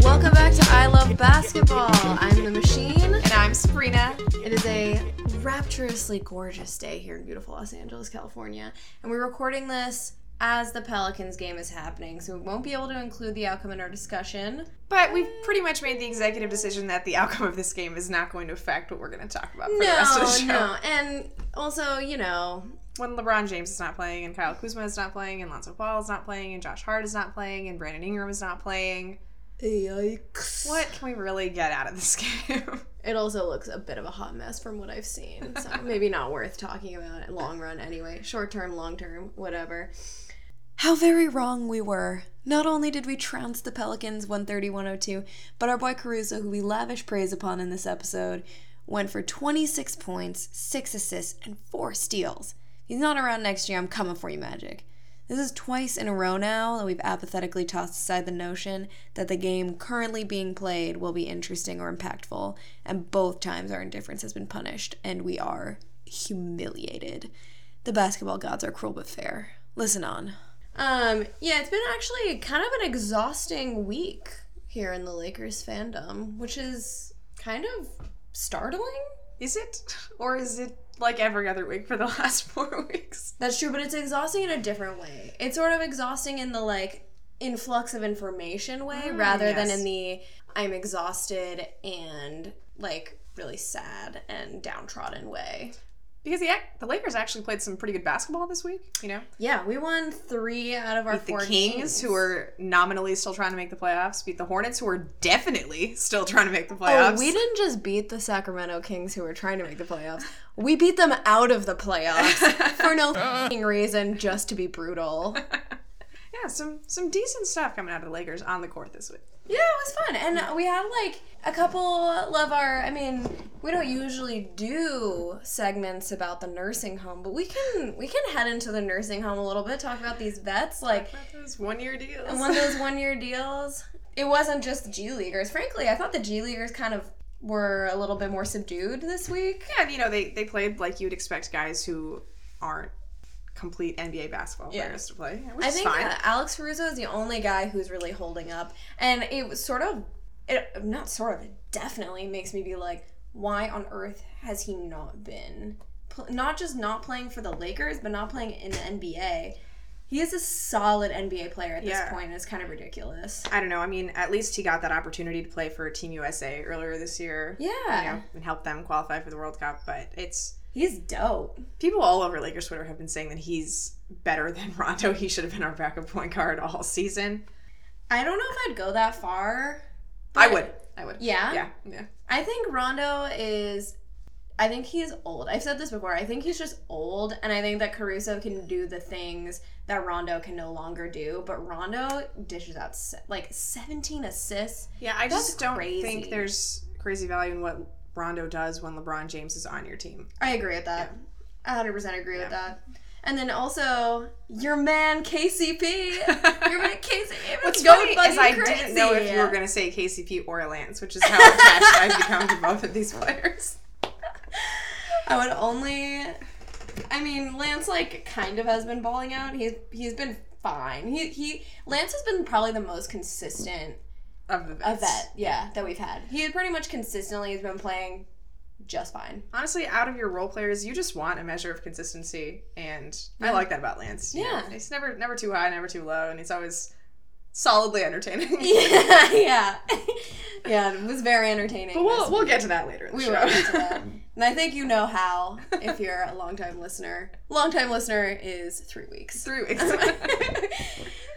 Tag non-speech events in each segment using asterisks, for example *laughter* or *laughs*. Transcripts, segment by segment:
Welcome back to I Love Basketball. I'm the machine. And I'm Sabrina. It is a rapturously gorgeous day here in beautiful Los Angeles, California. And we're recording this as the Pelicans game is happening, so we won't be able to include the outcome in our discussion. But we've pretty much made the executive decision that the outcome of this game is not going to affect what we're going to talk about for the rest of the show. No, no. And also, you know, When LeBron James is not playing, and Kyle Kuzma is not playing, and Lonzo Ball is not playing, and Josh Hart is not playing, and Brandon Ingram is not playing, yikes. what can we really get out of this *laughs* game? It also looks a bit of a hot mess from what I've seen. So *laughs* maybe not worth talking about long run anyway. Short term, long term, whatever. How very wrong we were. Not only did we trounce the Pelicans 130 102, but our boy Caruso, who we lavish praise upon in this episode, went for 26 points, 6 assists, and 4 steals. He's not around next year, I'm coming for you, Magic. This is twice in a row now that we've apathetically tossed aside the notion that the game currently being played will be interesting or impactful, and both times our indifference has been punished, and we are humiliated. The basketball gods are cruel but fair. Listen on. Um, yeah, it's been actually kind of an exhausting week here in the Lakers fandom, which is kind of startling. is it? *laughs* Or is it like every other week for the *laughs* last four weeks? That's true, but it's exhausting in a different way. It's sort of exhausting in the like influx of information way rather than in the I'm exhausted and like really sad and downtrodden way. Because the, the Lakers actually played some pretty good basketball this week, you know? Yeah, we won three out of our the four Kings, games. who are nominally still trying to make the playoffs, beat the Hornets, who are definitely still trying to make the oh, playoffs. Oh, we didn't just beat the Sacramento Kings who were trying to make the playoffs. We beat them out of the playoffs *laughs* for no fing reason, just to be brutal. *laughs* yeah, some some decent stuff coming out of the Lakers on the court this week. Yeah, it was fun. And we had like a couple love our I mean, we don't usually do segments about the nursing home, but we can we can head into the nursing home a little bit, talk about these vets like Those one year deals. And one of those one year deals. It wasn't just G Leaguers. Frankly, I thought the G Leaguers kind of were a little bit more subdued this week. yeah, and, you know they they played like you'd expect guys who aren't complete NBA basketball Yeah. players to play, which I is think fine. uh, Alex Caruso is the only guy who's really holding up, and it was sort of, it not sort of, it definitely makes me be like, why on earth has he not been, pl- not just not playing for the Lakers, but not playing in the NBA? He is a solid NBA player at this Yeah. point. and It's kind of ridiculous. I don't know. I mean, at least he got that opportunity to play for Team USA earlier this year. Yeah. You know, and help them qualify for the World Cup. But it's He's dope. people all over Lakers Twitter have been saying that he's better than Rondo. He should have been our backup point guard all season. I don't know if I'd go that far. I would. I would. Yeah? Yeah. Yeah. I think Rondo is. I think he's old. I've said this before. I think he's just old, and I think that Caruso can do the things that Rondo can no longer do. But Rondo dishes out se- like 17 assists. Yeah. I That's just don't crazy. think there's crazy value in what Rondo does when LeBron James is on your team. I agree with that. I 100% agree with that. And then also your man KCP. *laughs* your man KCP. What's funny is I crazy. didn't know if you were going to say KCP or Lance, which is how attached I've become to both of these players. *laughs* I would only. I mean, Lance like kind of has been balling out. He's he's been fine. He he Lance has been probably the most consistent Of the a vet, yeah, that we've had. He pretty much consistently has been playing just fine. Honestly, out of your role players, you just want a measure of consistency, and I like that about Lance. You know, Yeah. he's never never too high, never too low, and he's always solidly entertaining. *laughs* Yeah, yeah, *laughs* yeah. It was very entertaining. But we'll we'll get to that later in the We show. will get to that. *laughs* And I think you know how if you're a longtime listener. Longtime listener is three weeks. Three weeks.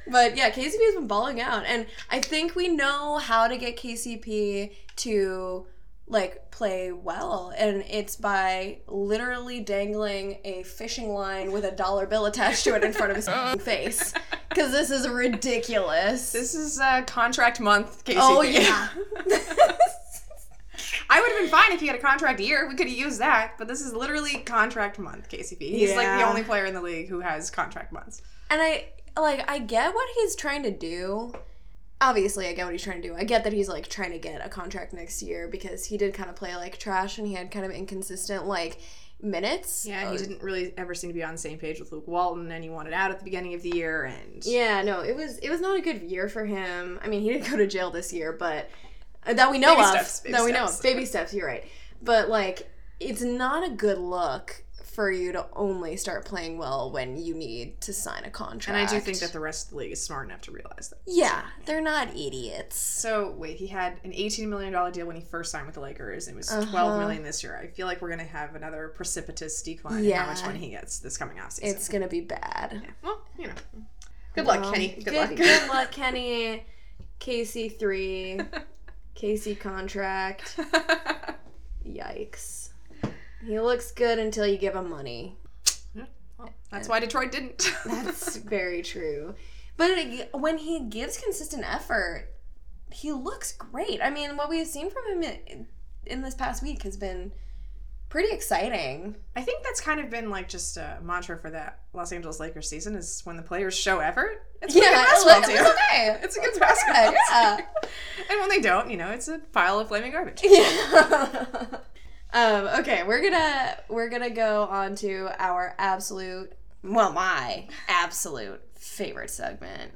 but yeah, KCP has been balling out, and I think we know how to get KCP to like play well, and it's by literally dangling a fishing line with a dollar bill attached to it in front of his f***ing *laughs* *laughs* face. Because this is ridiculous. this is uh, contract month, KCP. oh yeah. *laughs* I would have been fine if he had a contract year. We could have used that, but this is literally contract month, KCP. He's like the only player in the league who has contract months. And I like I get what he's trying to do, obviously I get what he's trying to do. I get that he's like trying to get a contract next year because he did kind of play like trash and he had kind of inconsistent like minutes. Yeah, he didn't really ever seem to be on the same page with Luke Walton, and he wanted out at the beginning of the year. And Yeah, no, it was it was not a good year for him. I mean, he didn't go to jail this year, but uh, that we know Baby of. steps, baby that we know of. Baby steps. You're right, but like, it's not a good look for you to only start playing well when you need to sign a contract. and I do think that the rest of the league is smart enough to realize that. yeah, they're not idiots. So wait, he had an eighteen million dollar deal when he first signed with the Lakers. It was Uh-huh. twelve million this year. I feel like we're gonna have another precipitous decline in how much money he gets this coming off season. It's gonna be bad. well, you know, good luck, Kenny. Good, good, luck. Good *laughs* luck, Kenny. Casey three. Casey contract. *laughs* Yikes. He looks good until you give him money. Well, that's why Detroit didn't. *laughs* That's very true. But uh, it, when he gives consistent effort, he looks great. I mean, what we've seen from him in, in this past week has been pretty exciting. I think that's kind of been like just a mantra for that Los Angeles Lakers season is when the players show effort, it's a good basketball team. it's okay. *laughs* It's a good It's basketball good, yeah. *laughs* And when they don't, you know, it's a pile of flaming garbage. Yeah. Um, okay, we're gonna we're gonna go on to our absolute well, my absolute favorite segment.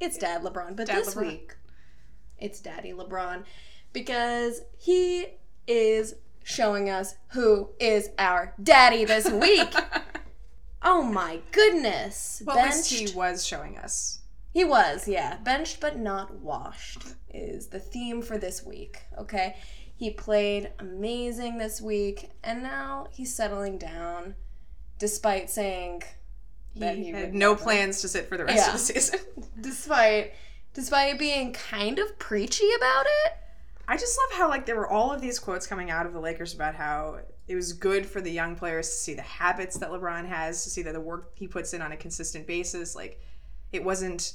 It's Dad LeBron, but Dad this LeBron. week it's Daddy LeBron because he is showing us who is our daddy this week. *laughs* oh my goodness! well, at least Benched- he was showing us. he was, yeah. Benched but not washed is the theme for this week, okay? He played amazing this week, and now he's settling down despite saying that He he had no never- plans to sit for the rest Yeah. of the season. *laughs* *laughs* Despite despite being kind of preachy about it. I just love how like there were all of these quotes coming out of the Lakers about how it was good for the young players to see the habits that LeBron has, to see that the work he puts in on a consistent basis. Like it wasn't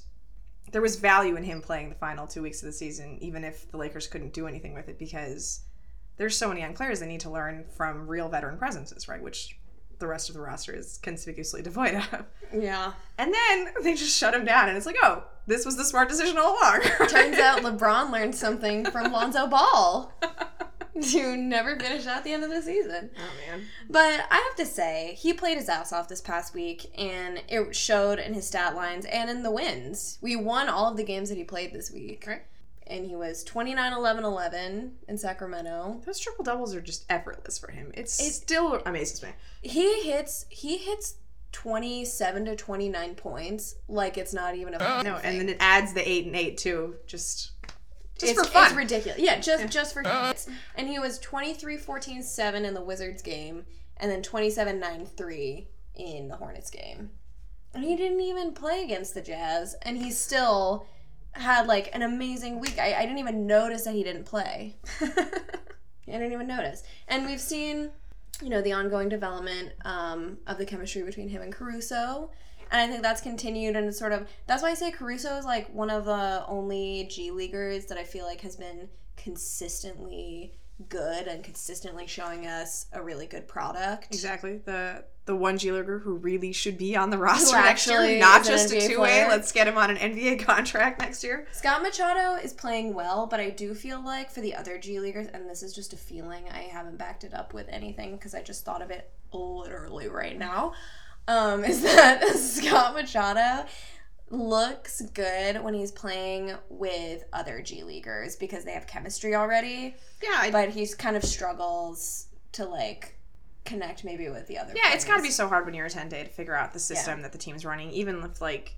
there was value in him playing the final two weeks of the season, even if the Lakers couldn't do anything with it because there's so many young players they need to learn from real veteran presences, right? Which the rest of the roster is conspicuously devoid of. Yeah. And then they just shut him down, and it's like, oh, this was the smart decision all along. *laughs* Turns out LeBron learned something from Lonzo Ball *laughs* *laughs* to never finish out the end of the season. Oh man. But I have to say, he played his ass off this past week, and it showed in his stat lines and in the wins. We won all of the games that he played this week. Right. And he was 29 11 11 in Sacramento. Those triple doubles are just effortless for him. It's, It- still amazes me. He hits he hits 27 to 29 points like it's not even a No, thing. and then it adds the eight and eight too. Just, just it's, for fun. it's ridiculous. Yeah, just just for hits. And he was 23 14 7 in the Wizards game and then 27 9 3 in the Hornets game. And he didn't even play against the Jazz and he still had like an amazing week. I, I didn't even notice that he didn't play. *laughs* I didn't even notice. And we've seen, you know, the ongoing development um, of the chemistry between him and Caruso. And I think that's continued and it's sort of that's why I say Caruso is like one of the only G leaguers that I feel like has been consistently good and consistently showing us a really good product. exactly the the one G leaguer who really should be on the roster next year, actually not just a two way. Let's get him on an NBA *laughs* contract next year. Scott Machado is playing well, but I do feel like for the other G Leaguers, and this is just a feeling, I haven't backed it up with anything because I just thought of it literally right now, um, *laughs* is that Scott Machado looks good when he's playing with other G Leaguers because they have chemistry already, Yeah, I, but he's kind of struggles to like connect maybe with the other yeah. It's got to be so hard when you're a ten day to figure out the system that the team's running, even if like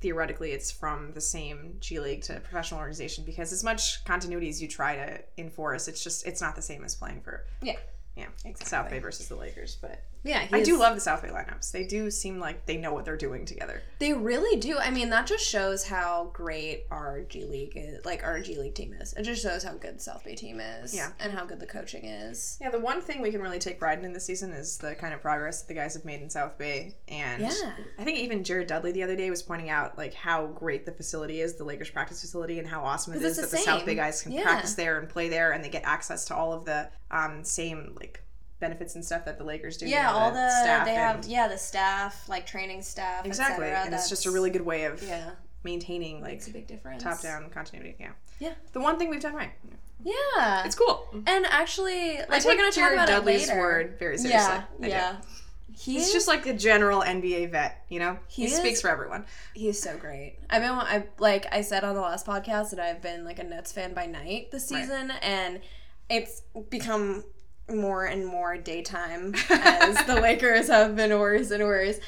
theoretically it's from the same G League to professional organization. Because as much continuity as you try to enforce, it's just it's not the same as playing for Yeah. yeah Exactly. South Bay versus the Lakers. But Yeah, I do love the South Bay lineups. They do seem like they know what they're doing together. They really do. I mean, that just shows how great our G League is, like our G League team is. It just shows how good the South Bay team is, Yeah. and how good the coaching is. Yeah, the one thing we can really take pride in this season is the kind of progress that the guys have made in South Bay. And Yeah. I think even Jared Dudley the other day was pointing out like how great the facility is, the Lakers practice facility, and how awesome it is it's that the the South. Bay guys can Yeah. practice there and play there, and they get access to all of the um, same like benefits and stuff that the Lakers do. you Yeah, know, all the staff they have yeah the staff like training staff exactly, et cetera, and it's just a really good way of yeah maintaining like It's a big difference. top down continuity. Yeah. Yeah. The one thing we've done right. Yeah. It's cool. and actually, like I we're gonna talk about Dudley's it later. word very seriously. Yeah, I yeah. He He's just like a general NBA vet, you know. He, He is- speaks for everyone. He's so great. I've been I like I said on the last podcast that I've been like a Nets fan by night this Right. season and it's become more and more daytime *laughs* as the Lakers have been worse and worse.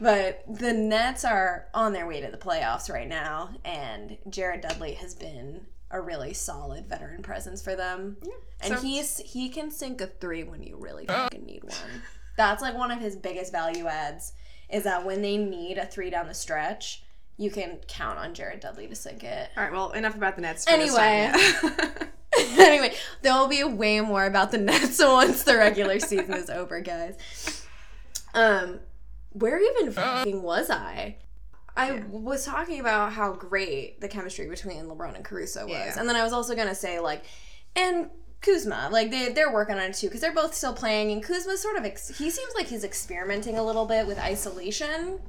But the Nets are on their way to the playoffs right now and Jared Dudley has been a really solid veteran presence for them. Yeah. And so- he's he can sink a 3 when you really uh. fucking need one. That's like one of his biggest value adds is that when they need a three down the stretch, you can count on Jared Dudley to sink it. All right. Well, enough about the Nets. For this time, yeah. *laughs* *laughs* anyway, there will be way more about the Nets *laughs* once the regular season is over, guys. Um, where even fucking was I? I Yeah. was talking about how great the chemistry between LeBron and Caruso was, Yeah. and then I was also gonna say like, and Kuzma, like they they're working on it too because they're both still playing, and Kuzma sort of ex- he seems like he's experimenting a little bit with isolation.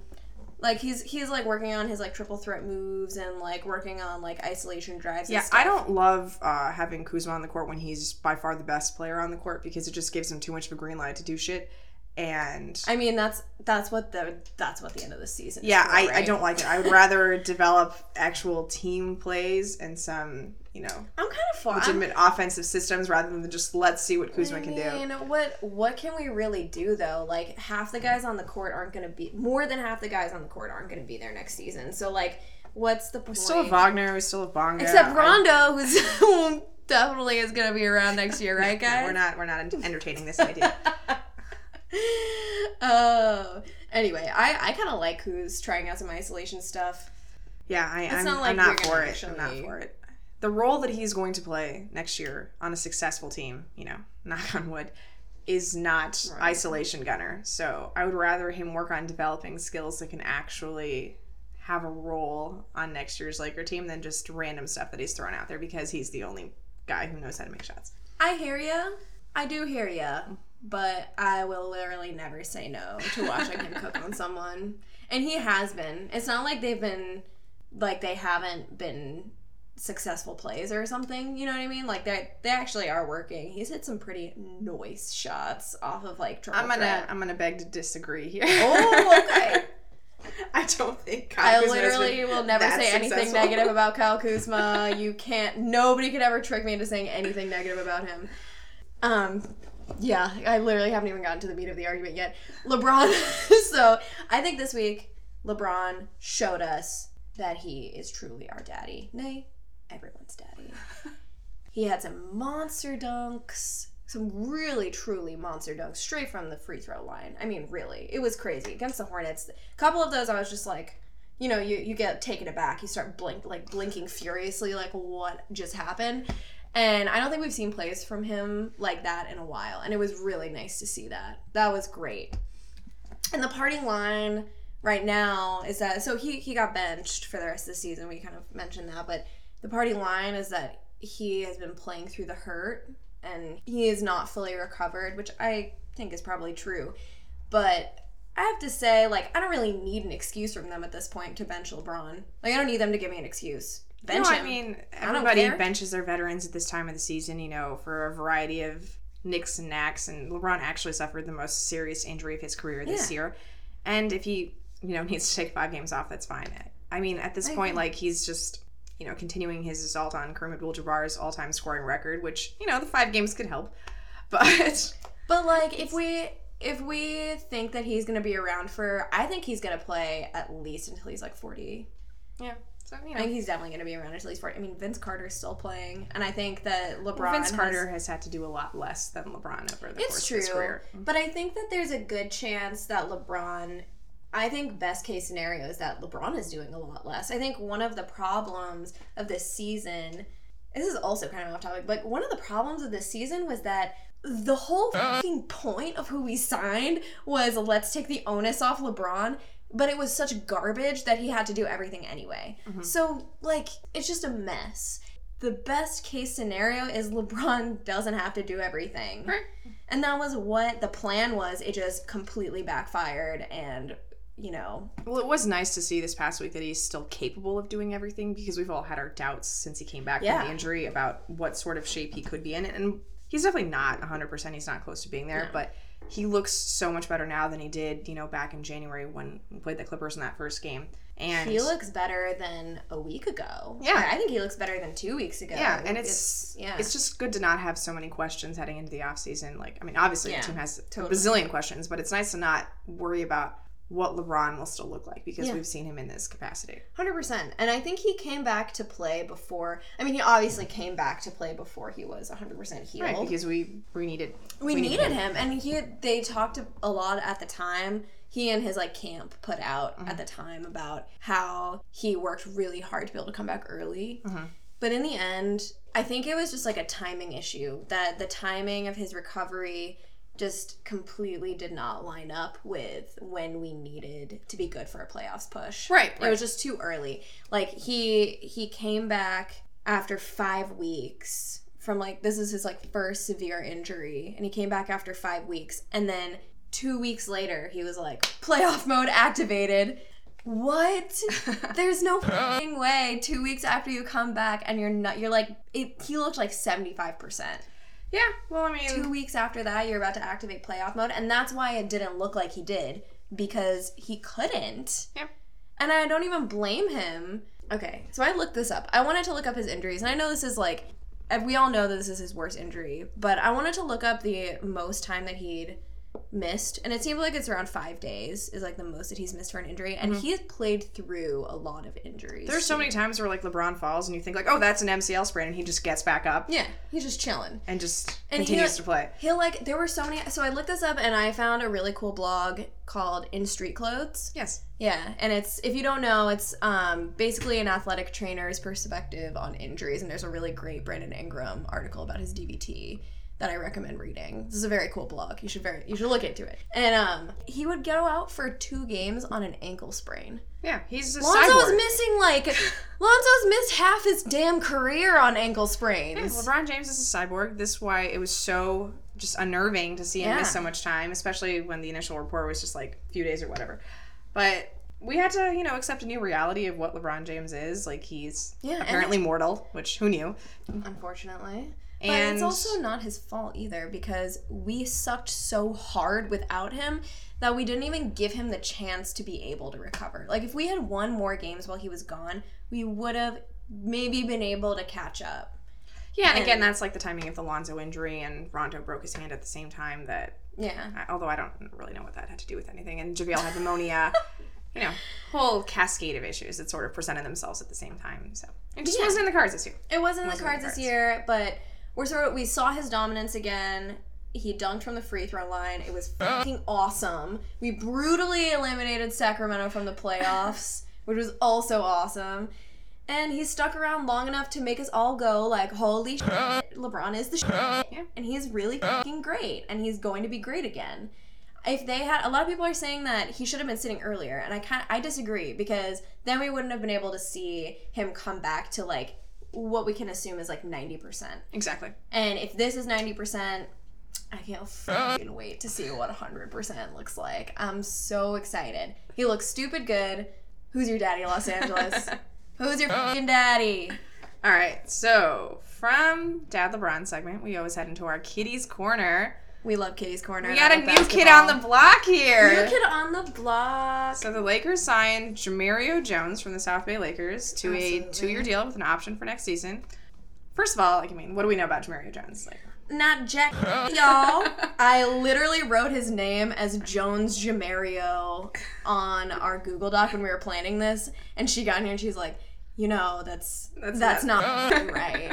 Like he's he's like working on his like triple threat moves and like working on like isolation drives. and Yeah. I don't love uh, having Kuzma on the court when he's by far the best player on the court because it just gives him too much of a green light to do shit. And I mean, that's that's what the that's what the end of the season. yeah, is for, I, I don't like it. I would rather *laughs* develop actual team plays and some, you know, I'm kind of for. I'm, legitimate offensive systems rather than just let's see what Kuzma I can do. I mean, what what can we really do though? Like half the guys on the court aren't going to be more than half the guys on the court aren't going to be there next season. So like, what's the point? Still have Wagner, we still have Bonga. Except I- Rondo, who's *laughs* definitely is going to be around next year, right, *laughs* No, guys? we're not we're not entertaining this idea. *laughs* Oh, anyway, I I kind of like who's trying out some isolation stuff. Yeah, I, I'm, not like I'm not for it. I'm not for it. The role that he's going to play next year on a successful team, you know, *laughs* knock on wood, is not Right. isolation gunner. So I would rather him work on developing skills that can actually have a role on next year's Laker team than just random stuff that he's throwing out there because he's the only guy who knows how to make shots. I hear ya. I do hear ya. But I will literally never say no to watching him cook on *laughs* someone. And he has been. It's not like they've been, like, they haven't been successful plays or something. You know what I mean? Like, they they actually are working. He's hit some pretty nice shots off of, like, triple I'm gonna threat. I'm gonna beg to disagree here. Oh, *laughs* okay. I don't think Kyle I literally will never say anything negative *laughs* about Kyle Kuzma. You can't. Nobody could ever trick me into saying anything negative about him. Um, yeah, I literally haven't even gotten to the meat of the argument yet. LeBron. *laughs* so I think this week LeBron showed us that he is truly our daddy. Nay, everyone's daddy. He had some monster dunks. Some really, truly monster dunks straight from the free throw line. I mean, really. It was crazy. Against the Hornets, a couple of those I was just like, you know, you, you get taken aback. You start blink like blinking furiously, like what just happened. And I don't think we've seen plays from him like that in a while. And it was really nice to see that. That was great. And the parting line right now is that so he he got benched for the rest of the season. We kind of mentioned that, but the party line is that he has been playing through the hurt and he is not fully recovered, which I think is probably true. But I have to say, like, I don't really need an excuse from them at this point to bench LeBron. Like, I don't need them to give me an excuse. Bench no, him. I mean everybody care. benches their veterans at this time of the season, you know, for a variety of nicks and knacks. And LeBron actually suffered the most serious injury of his career this Yeah. year. And if he, you know, *laughs* needs to take five games off, that's fine. I mean, at this I point, agree. like he's just, you know, continuing his assault on Kareem Abdul-Jabbar's all-time scoring record, which you know the five games could help, *laughs* but But like if we if we think that he's gonna be around for I think he's gonna play at least until he's like forty. yeah. So you I know, think he's definitely gonna be around until he's forty. I mean Vince Carter's still playing and I think that LeBron Vince has- Carter has had to do a lot less than LeBron over the course It's of his true. career. But I think that there's a good chance that LeBron I think best case scenario is that LeBron is doing a lot less. I think one of the problems of this season this is also kind of off topic, but one of the problems of this season was that the whole uh. fucking point of who we signed was let's take the onus off LeBron, but it was such garbage that he had to do everything anyway. Mm-hmm. So, like, it's just a mess. The best case scenario is LeBron *laughs* doesn't have to do everything. And that was what the plan was. It just completely backfired and you know, Well, it was nice to see this past week that he's still capable of doing everything because we've all had our doubts since he came back Yeah. from the injury about what sort of shape he could be in. And he's definitely not 100%. He's not close to being there, but he looks so much better now than he did, you know, back in January when he played the Clippers in that first game. And he looks better than a week ago. Yeah. I think he looks better than two weeks ago. yeah, and it's, yeah. it's just good to not have so many questions heading into the offseason. Like, I mean, obviously Yeah, the team has totally. a bazillion questions, but it's nice to not worry about what LeBron will still look like because Yeah. we've seen him in this capacity. Hundred percent, and I think he came back to play before. I mean, he obviously came back to play before he was hundred percent healed. Right, because we, we needed we, needed him. and he they talked a lot at the time. He and his like camp put out Mm-hmm. at the time about how he worked really hard to be able to come back early. Mhm. But in the end, I think it was just like a timing issue that the timing of his recovery just completely did not line up with when we needed to be good for a playoffs push. Right, It was just too early. Like he he came back after 5 weeks from like this is his like first severe injury and he came back after 5 weeks and then 2 weeks later he was like playoff mode activated. What? *laughs* There's no way 2 weeks after you come back and you're not you're like it, he looked like 75%. Yeah, well, I mean, Two weeks after that, you're about to activate playoff mode, and that's why it didn't look like he did because he couldn't. Yeah. And I don't even blame him. Okay, so I looked this up. I wanted to look up his injuries, and I know this is like, we all know that this is his worst injury, but I wanted to look up the most time that he'd missed, and it seems like it's around five days is like the most that he's missed for an injury, and he has played through a lot of injuries. Mm-hmm. there's so many times where like LeBron falls and you think like, oh, that's an MCL sprain, and he just gets back up Yeah, he's just chilling. and just And continues to play. He'll like there were so many so I looked this up and I found a really cool blog called In Street Clothes. Yes. Yeah, and it's if you don't know, it's um basically an athletic trainer's perspective on injuries and there's a really great Brandon Ingram article about his DVT that I recommend reading. This is a very cool blog. You should very you should look into it. And um he would go out for two games on an ankle sprain. Yeah, he's a Lonzo's cyborg. missing like *laughs* Lonzo's missed half his damn career on ankle Yeah, sprains. LeBron James is a cyborg. This is why it was so just unnerving to see him miss so much time, especially when the initial report was just like a few days or whatever. But we had to, you know, accept a new reality of what LeBron James is. Like he's Yeah, apparently mortal, which who knew? Unfortunately. But And it's also not his fault either because we sucked so hard without him that we didn't even give him the chance to be able to recover. Like if we had won more games while he was gone, we would have maybe been able to catch up. yeah, and again, that's like the timing of the Lonzo injury and Rondo broke his hand at the same time. That Yeah. I- although I don't really know what that had to do with anything, and JaVale had pneumonia. *laughs* you know, whole cascade of issues that sort of presented themselves at the same time. So it just Yeah. wasn't in the cards this year. It wasn't in the Wasn't in the cards this year, but we're sort of we saw his dominance again. He dunked from the free throw line. It was ah. fucking awesome. We brutally eliminated Sacramento from the playoffs, *laughs* which was also awesome. And he stuck around long enough to make us all go like, "Holy ah. shit, LeBron is the shit." Ah. Yeah. And he's really fucking great, and he's going to be great again. If they had, a lot of people are saying that he should have been sitting earlier, and I kind, I disagree because then we wouldn't have been able to see him come back to like what we can assume is like ninety percent. Exactly. And if this is 90%, I can't fucking wait to see what 100% looks like. I'm so excited. He looks stupid good. Who's your daddy, Los Angeles? *laughs* Who's your fucking daddy? All right, so from Dad LeBron segment, we always head into our kiddies corner. We love Kitty's Corner. We got a new kid on the block here. New kid on the block. So the Lakers signed Jemerrio Jones from the South Bay Lakers to a two-year deal with an option for next season. First of all, like I mean, what do we know about Jemerrio Jones? Like, Not Jack, *laughs* y'all. I literally wrote his name as Jones Jemerrio on our Google Doc when we were planning this, and she got in here and she's like, "You know, that's That's that's, not- not, *laughs* right.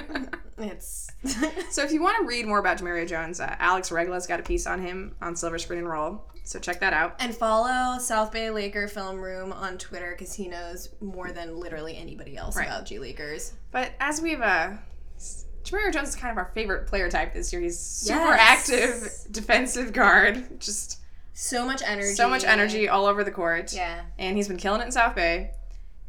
It's *laughs* so if you want to read more about Jemerrio Jones, uh, Alex Regla's got a piece on him on Silver Screen and Roll. So check that out. and follow South Bay Laker Film Room on Twitter because he knows more than literally anybody else Right. about G Leaguers. But as we've uh Jemerrio Jones is kind of our favorite player type this year. He's super Yes. active defensive guard. Just So much energy. so much energy all over the court. Yeah. And he's been killing it in South Bay.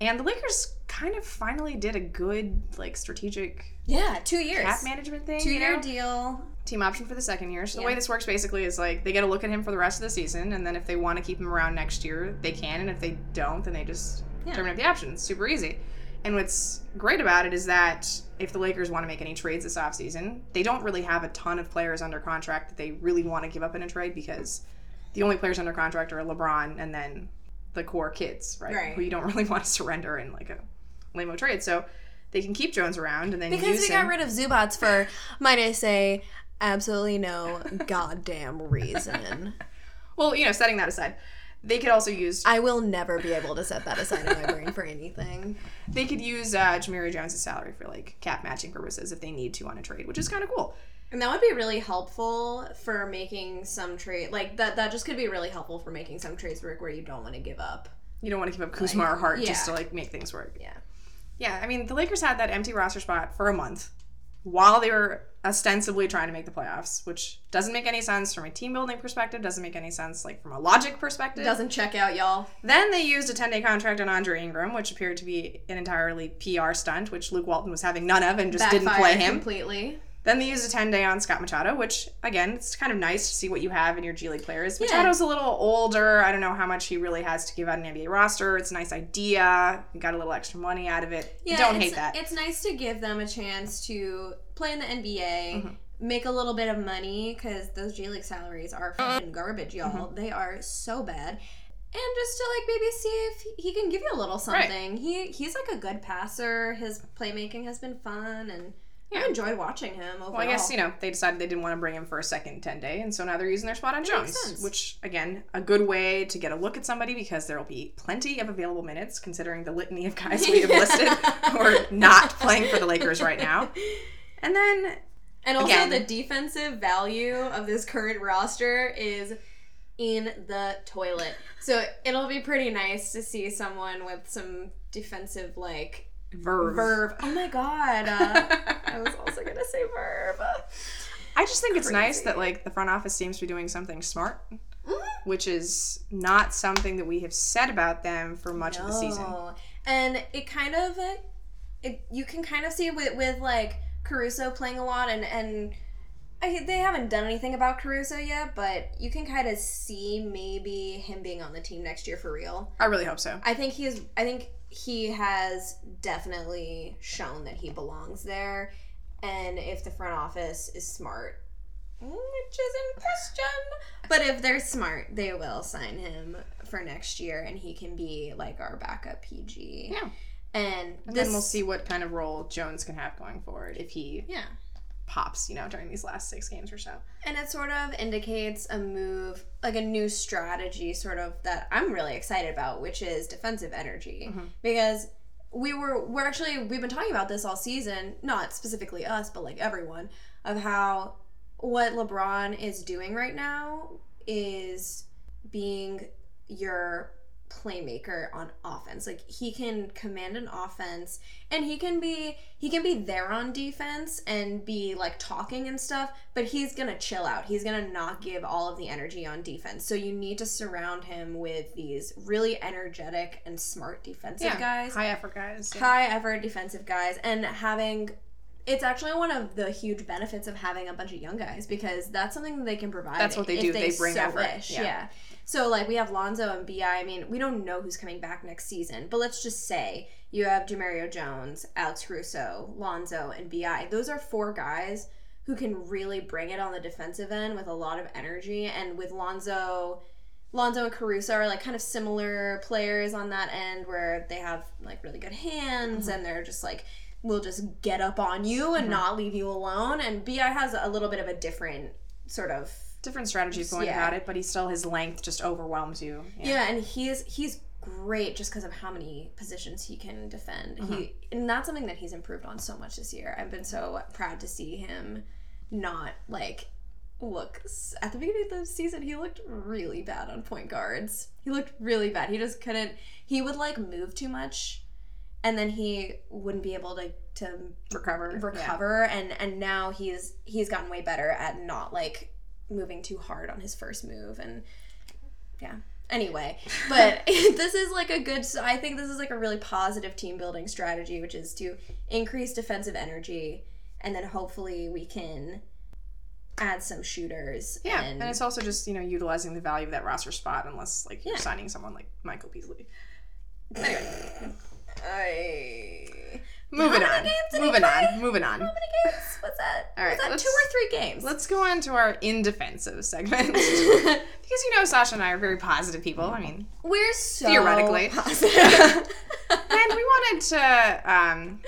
And the Lakers kind of finally did a good like strategic Yeah, two years. cap management thing. two you year know? deal. team option for the second year. So the way this works basically is like they get a look at him for the rest of the season, and then if they want to keep him around next year, they can, and if they don't, then they just Yeah. terminate the option. It's super easy. And what's great about it is that if the Lakers want to make any trades this offseason, they don't really have a ton of players under contract that they really want to give up in a trade because the only players under contract are LeBron and then the core kids, right? Right. Who you don't *laughs* really want to surrender in like a lame trade. So they can keep Jones around and then Because use we him. got rid of Zubac for, might I say, absolutely no goddamn reason. *laughs* well, you know, setting that aside, they could also use I will never be able to set that aside in my brain for anything. *laughs* they could use uh, Jameer Jones' salary for like cap matching purposes if they need to on a trade, which is kind of cool. And that would be really helpful for making some trade like that. That just could be really helpful for making some trades work where you don't want to give up. You don't want to give up Kuzma or Hart just to like make things work. Yeah. Yeah, I mean the Lakers had that empty roster spot for a month while they were ostensibly trying to make the playoffs, which doesn't make any sense from a team building perspective, doesn't make any sense like from a logic perspective. Doesn't check out, y'all. Then they used a 10 day contract on Andre Ingram, which appeared to be an entirely PR stunt, which Luke Walton was having none of and just didn't play him. completely. Then they used a 10 day on Scott Machado, which, again, it's kind of nice to see what you have in your G League players. Yeah. Machado's a little older. I don't know how much he really has to give out an NBA roster. It's a nice idea. You got a little extra money out of it. Yeah, don't hate that. It's nice to give them a chance to play in the NBA, Mm-hmm. make a little bit of money because those G League salaries are fucking garbage, y'all. Mm-hmm. They are so bad. And just to like maybe see if he can give you a little Right. something. He he's like a good passer. His playmaking has been fun, and Yeah. I enjoyed watching him. Overall. Well, I guess, you know, they decided they didn't want to bring him for a second 10 day, and so now they're using their spot on Jones, which, again, a good way to get a look at somebody because there will be plenty of available minutes considering the litany of guys we have listed who are *laughs* not playing for the Lakers right now. *laughs* And then And also, Again. the defensive value of this current roster is in the toilet. So it'll be pretty nice to see someone with some defensive, like, Verve. verve. Oh my god. Uh, *laughs* I was also going to say verve. I just think it's nice that like the front office seems to be doing something smart, Mm. which is not something that we have said about them for much of the season. No. And it kind of, uh, it, you can kind of see with, with like, Caruso playing a lot and, and I, they haven't done anything about Caruso yet, but you can kind of see maybe him being on the team next year for real. I really hope so. I think he's. I think he has definitely shown that he belongs there, and if the front office is smart, which is in question, but if they're smart, they will sign him for next year, and he can be like our backup PG. Yeah. And, And this, then we'll see what kind of role Jones can have going forward if he Yeah. Pops, you know, during these last six games or so. And it sort of indicates a move, like a new strategy, sort of that I'm really excited about, which is defensive energy. Mhm. Because we were, we're actually, we've been talking about this all season, not specifically us, but like everyone, of how what LeBron is doing right now is being your playmaker on offense. Like he can command an offense and he can be he can be there on defense and be like talking and stuff, but he's going to chill out. He's going to not give all of the energy on defense. So you need to surround him with these really energetic and smart defensive guys High effort guys. Yeah. high effort defensive guys and having it's actually one of the huge benefits of having a bunch of young guys because that's something that they can provide. That's what they do. They bring so effort. wish. Yeah. Yeah. So like we have Lonzo and Bi. I mean, we don't know who's coming back next season, but let's just say you have Jemerrio Jones, Alex Caruso, Lonzo, and Bi. Those are four guys who can really bring it on the defensive end with a lot of energy. And with Lonzo, Lonzo and Caruso are like kind of similar players on that end where they have like really good hands mm-hmm. and they're just like will just get up on you and mm-hmm. not leave you alone. And Bi has a little bit of a different sort of Different strategies going Yeah. about it, but he still his length just overwhelms you. yeah, and he's he's great just because of how many positions he can defend. He mm-hmm. and that's something that he's improved on so much this year. I've been so proud to see him not like look at the beginning of the season he looked really bad on point guards. He looked really bad. He just couldn't he would like move too much and then he wouldn't be able to to Recover. Yeah. recover and and now he's he's gotten way better at not like moving too hard on his first move and yeah Anyway, but *laughs* *laughs* this is like a good. I think this is like a really positive team building strategy, which is to increase defensive energy, and then hopefully we can add some shooters. Yeah, and, and it's also just you know utilizing the value of that roster spot, unless like you're Yeah. signing someone like Michael Beasley. *laughs* I. Moving on. Moving on. Moving on. How many games? What's that? All right, Was that two or three games? Let's go on to our in defensive segment. *laughs* because you know Sasha and I are very positive people. I mean, We're so Theoretically. positive. *laughs* and we wanted to um,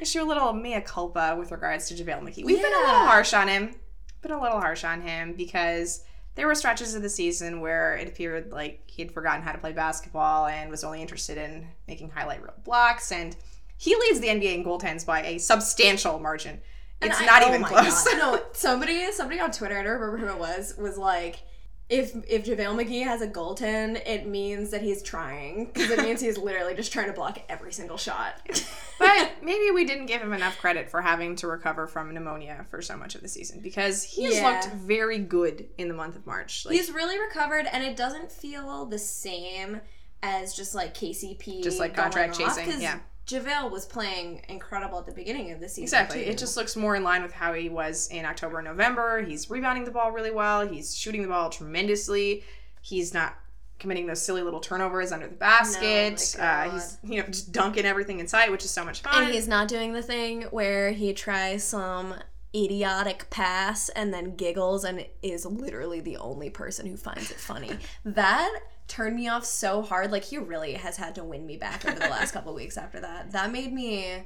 issue a little mea culpa with regards to JaVale McGee. We've been a little harsh on him. Been a little harsh on him because there were stretches of the season where it appeared like he had forgotten how to play basketball and was only interested in making highlight reel blocks. And he leads the NBA in goaltends by a substantial margin. And It's I- not oh even close. God. No, somebody somebody on Twitter, I don't remember who it was, was like, if if JaVale McGee has a goaltend, it means that he's trying. Because it means he's literally just trying to block every single shot. *laughs* But maybe we didn't give him enough credit for having to recover from pneumonia for so much of the season because he's Yeah. looked very good in the month of March. Like, he's really recovered and it doesn't feel the same as just like KCP. Just like contract off, chasing, 'cause yeah. JaVale was playing incredible at the beginning of the season. exactly. too. It just looks more in line with how he was in October and November. He's rebounding the ball really well. He's shooting the ball tremendously. He's not committing those silly little turnovers under the basket. My uh, he's you know just dunking everything in sight, which is so much fun. And he's not doing the thing where he tries some idiotic pass and then giggles and is literally the only person who finds it funny. *laughs* that turned me off so hard. Like he really has had to win me back over the last *laughs* couple weeks after that. That made me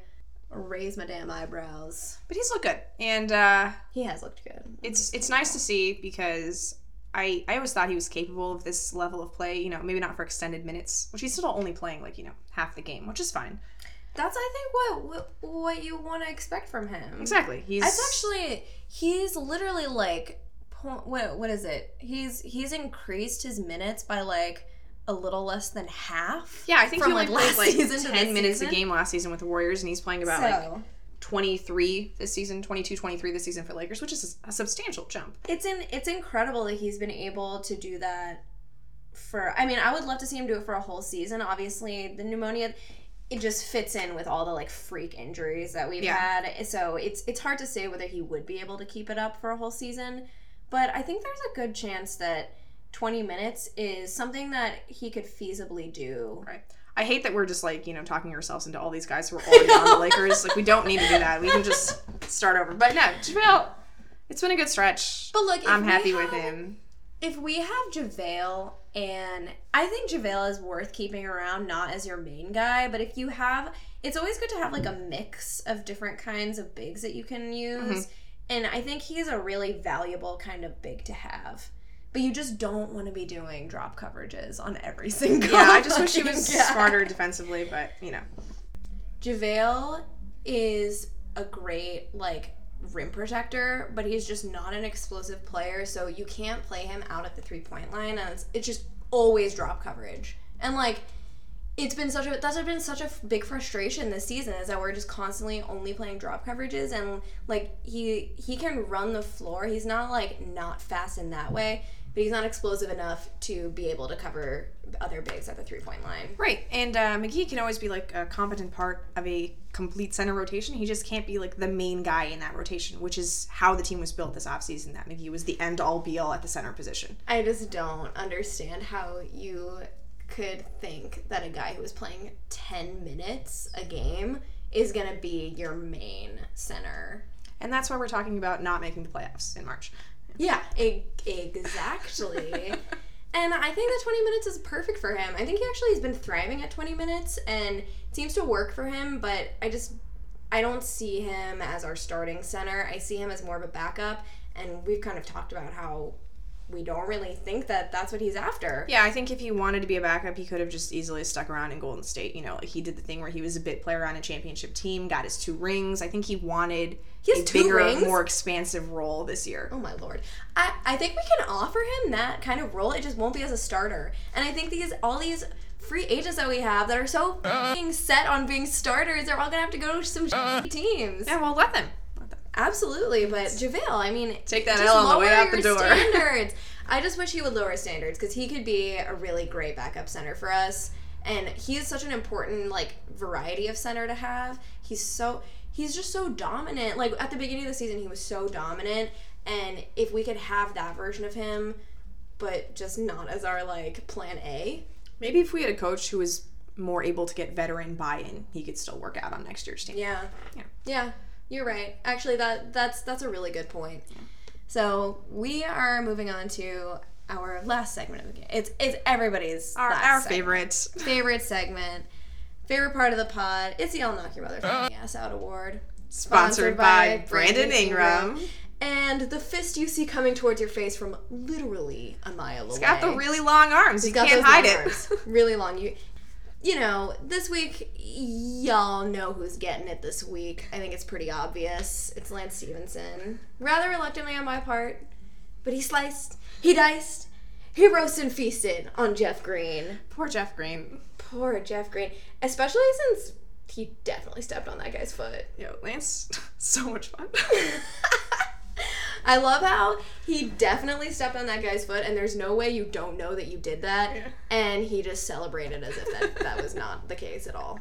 raise my damn eyebrows. but he's looked good, and uh, He has looked good. it's it's nice to see because I I always thought he was capable of this level of play. You know, maybe not for extended minutes, which he's still only playing like you know half the game, which is fine. That's I think what what, what you want to expect from him. Exactly. He's It's actually he's literally like po- what what is it? He's he's increased his minutes by like a little less than half. yeah. I think from, he only like, played last like season ten minutes a game last season with the Warriors, and he's playing about like 23 this season, 22, 23 this season for Lakers, which is a substantial jump. it's in it's incredible that he's been able to do that for I mean, I would love to see him do it for a whole season. Obviously, the pneumonia it just fits in with all the like freak injuries that we've Yeah. had. So it's it's hard to say whether he would be able to keep it up for a whole season. But I think there's a good chance that 20 minutes is something that he could feasibly do. Right. I hate that we're just like, you know, talking ourselves into all these guys who are already on the Lakers. Like, we don't need to do that. We can just start over. But no, JaVale, it's been a good stretch. But look, I'm happy with him. If we have JaVale, and I think JaVale is worth keeping around, not as your main guy, but if you have, it's always good to have like a mix of different kinds of bigs that you can use. Mm-hmm. And I think he's a really valuable kind of big to have. But you just don't want to be doing drop coverages on every *laughs* single. Yeah, I just wish he was guy. smarter defensively, but, you know. JaVale is a great like rim protector, but he's just not an explosive player, so you can't play him out at the three point line. And it's, it's just always drop coverage, and like it's been such a that's been such a big frustration this season is that we're just constantly only playing drop coverages, and like he he can run the floor. He's not like not fast in that way. But he's not explosive enough to be able to cover other bigs at the three point line. Right. And uh, McGee can always be like a competent part of a complete center rotation. He just can't be like the main guy in that rotation, which is how the team was built this offseason. That McGee was the end all be all at the center position. I just don't understand how you could think that a guy who is playing 10 minutes a game is going to be your main center. And that's why we're talking about not making the playoffs in March. Yeah, e- exactly. *laughs* and I think that 20 minutes is perfect for him. I think he actually has been thriving at 20 minutes and it seems to work for him, but I just I don't see him as our starting center. I see him as more of a backup and we've kind of talked about how we don't really think that that's what he's after. Yeah, I think if he wanted to be a backup, he could have just easily stuck around in Golden State. You know, like he did the thing where he was a bit player on a championship team, got his two rings. I think he wanted He has a two bigger, rings? more expansive role this year. Oh my lord. I, I think we can offer him that kind of role. It just won't be as a starter. And I think these all these free agents that we have that are so uh. f***ing set on being starters, they're all gonna have to go to some uh. shitty teams. Yeah, well, let them. Absolutely, but JaVale, I mean, Take that L on the way lower out the door. *laughs* Standards. I just wish he would lower standards because he could be a really great backup center for us. And he is such an important like variety of center to have. He's so he's just so dominant. Like at the beginning of the season, he was so dominant. And if we could have that version of him, but just not as our like plan A, Maybe if we had a coach who was more able to get veteran buy-in, he could still work out on next year's team. Yeah. Yeah. Yeah. You're right. Actually that that's that's a really good point. So we are moving on to our last segment of the game. It's it's everybody's Our, last our segment. favorites. favorite segment. Favorite part of the pod. It's the I'll knock your mother ass out award. Sponsored by Brandon Ingram. And the fist you see coming towards your face from literally a mile away. He's got the really long arms. You Got can't those hide long it. arms. really long. You, you know, this week, y'all know who's getting it this week. I think it's pretty obvious. It's Lance Stephenson. Rather reluctantly on my part, but he sliced, he diced, he roasted and feasted on Jeff Green. Poor Jeff Green. Poor Jeff Green. Especially since he definitely stepped on that guy's foot. Yo, Lance, *laughs* so much fun. *laughs* I love how he definitely stepped on that guy's foot, and there's no way you don't know that you did that. Yeah. And he just celebrated as if that, that was not the case at all.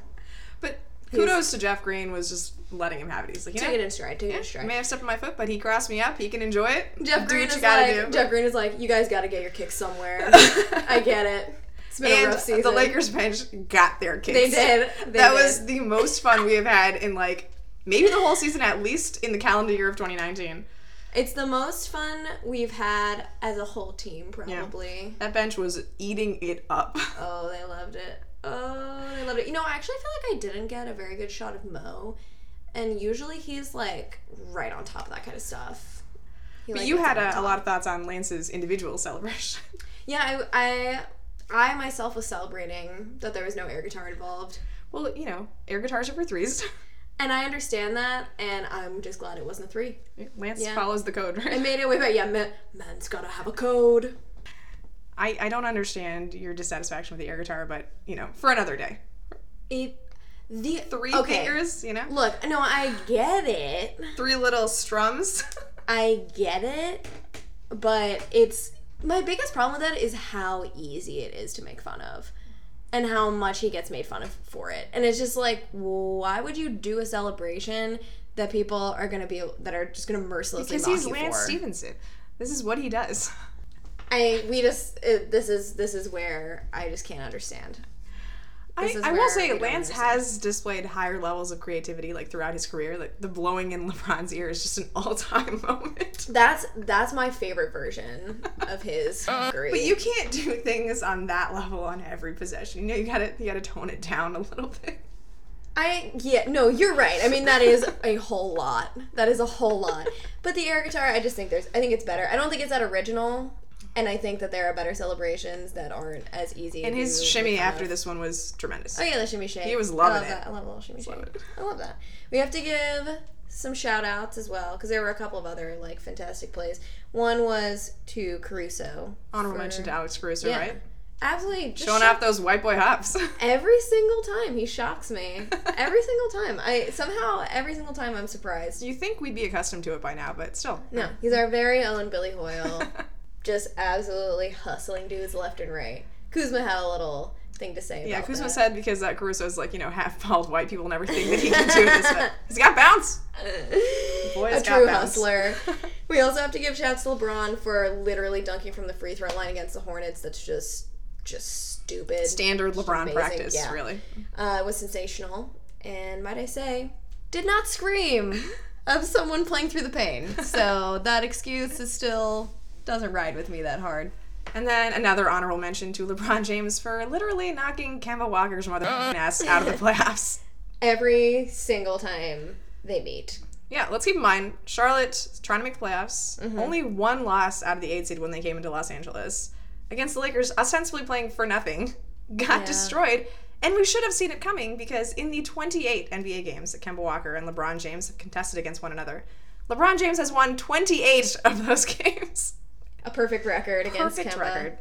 but kudos to Jeff Green was just letting him have it. He's like, you Took know, it in stride. Took it in I stride. may have stepped on my foot, but he crossed me up. He can enjoy it. Jeff Do Green what is you gotta like do. Jeff Green is like, you guys got to get your kicks somewhere. *laughs* I get it. It's been a and rough season. the Lakers bench got their kicks. They did. They that did. was the most fun we have had in like maybe the whole season, at least in the calendar year of 2019. It's the most fun we've had as a whole team, probably. That bench was eating it up. *laughs* Oh, they loved it. Oh, they loved it. You know, I actually feel like I didn't get a very good shot of Mo, and usually he's like right on top of that kind of stuff. He, But like, you had a, a lot of thoughts on Lance's individual celebration. *laughs* Yeah, I, I, I myself was celebrating that there was no air guitar involved, well, you know, air guitars are for threes. *laughs* and I understand that, and I'm just glad it wasn't a three. Lance Yeah. follows the code, right? I made it way back. Yeah, man, man's gotta have a code. I, I don't understand your dissatisfaction with the air guitar, but you know, for another day. It, the Three okay. fingers, you know, Look, no, I get it. three little strums. *laughs* I get it, but it's my biggest problem with that is how easy it is to make fun of. And how much he gets made fun of for it. And it's just like, why would you do a celebration that people are gonna be that are just gonna mercilessly because he's Lance for? Stephenson. This is what he does. I we just it, this is this is where I just can't understand. This I, I where will say don't Lance has displayed higher levels of creativity like throughout his career. Like the blowing in *laughs* LeBron's ear is just an all-time *laughs* moment. That's that's my favorite version of his *laughs* uh, fuckery. But you can't do things on that level on every possession. You know, you gotta you gotta tone it down a little bit. I yeah, no, you're right. I mean that is a whole lot. That is a whole lot. But the air guitar, I just think there's I think it's better. I don't think it's that original. And I think that there are better celebrations that aren't as easy. And his shimmy after of. this one was tremendous. Oh yeah, the shimmy shake. He was loving I love it. That. I love a little shimmy shake. I love that. We have to give some shout outs as well because there were a couple of other like fantastic plays. One was to Caruso. Honorable for- mention to Alex Caruso, Yeah. right? Absolutely, just Showing shock- off those white boy hops. *laughs* Every single time he shocks me. *laughs* Every single time. I somehow every single time I'm surprised. you think we'd be accustomed to it by now, but still. No, he's our very own Billy Hoyle. *laughs* just absolutely hustling dudes left and right. Kuzma had a little thing to say about Yeah, Kuzma that. said because that uh, Caruso's like, you know, half bald white people never think that he can do this, but *laughs* he's got bounce. *laughs* Boy's a got true bounce. hustler. *laughs* we also have to give shouts to LeBron for literally dunking from the free throw line against the Hornets. That's just just stupid. Standard LeBron practice, yeah. really. uh, was sensational, and might I say, did not scream of someone playing through the pain. So that excuse is still doesn't ride with me that hard. And then another honorable mention to LeBron James for literally knocking Kemba Walker's mother ass out of the *laughs* playoffs. Every single time they meet. Yeah, let's keep in mind, Charlotte trying to make the playoffs. Mm-hmm. Only one loss out of the eight seed when they came into Los Angeles. Against the Lakers, ostensibly playing for nothing, *laughs* got Yeah. destroyed. And we should have seen it coming because in the 28 NBA games that Kemba Walker and LeBron James have contested against one another, LeBron James has won 28 of those *laughs* games. A perfect record against Perfect Kemba. record.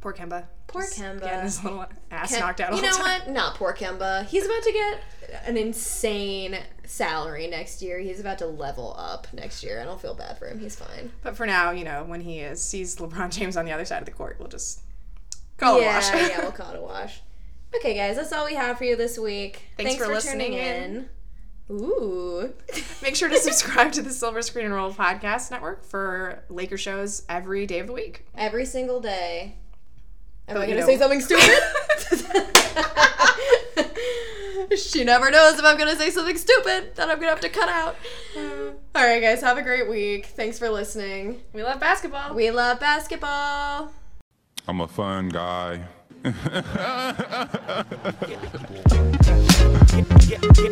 Poor Kemba. Poor Just Kemba. Getting his little ass Kem- knocked out all You the know time. what? Not poor Kemba. He's about to get an insane salary next year. He's about to level up next year. I don't feel bad for him. He's fine. But for now, you know, when he is, sees LeBron *laughs* James on the other side of the court, we'll just call it a wash. yeah, we'll *laughs* call it a wash. Okay, guys, that's all we have for you this week. Thanks for tuning listening in. Ooh. Make sure to subscribe to the Silver Screen and Roll podcast network for Laker shows every day of the week. Every single day. Am But I gonna say something stupid? *laughs* she never knows if I'm gonna say something stupid that I'm gonna have to cut out. Uh. All right, guys, have a great week. Thanks for listening. We love basketball. We love basketball. I'm a fun guy. *laughs* Yeah.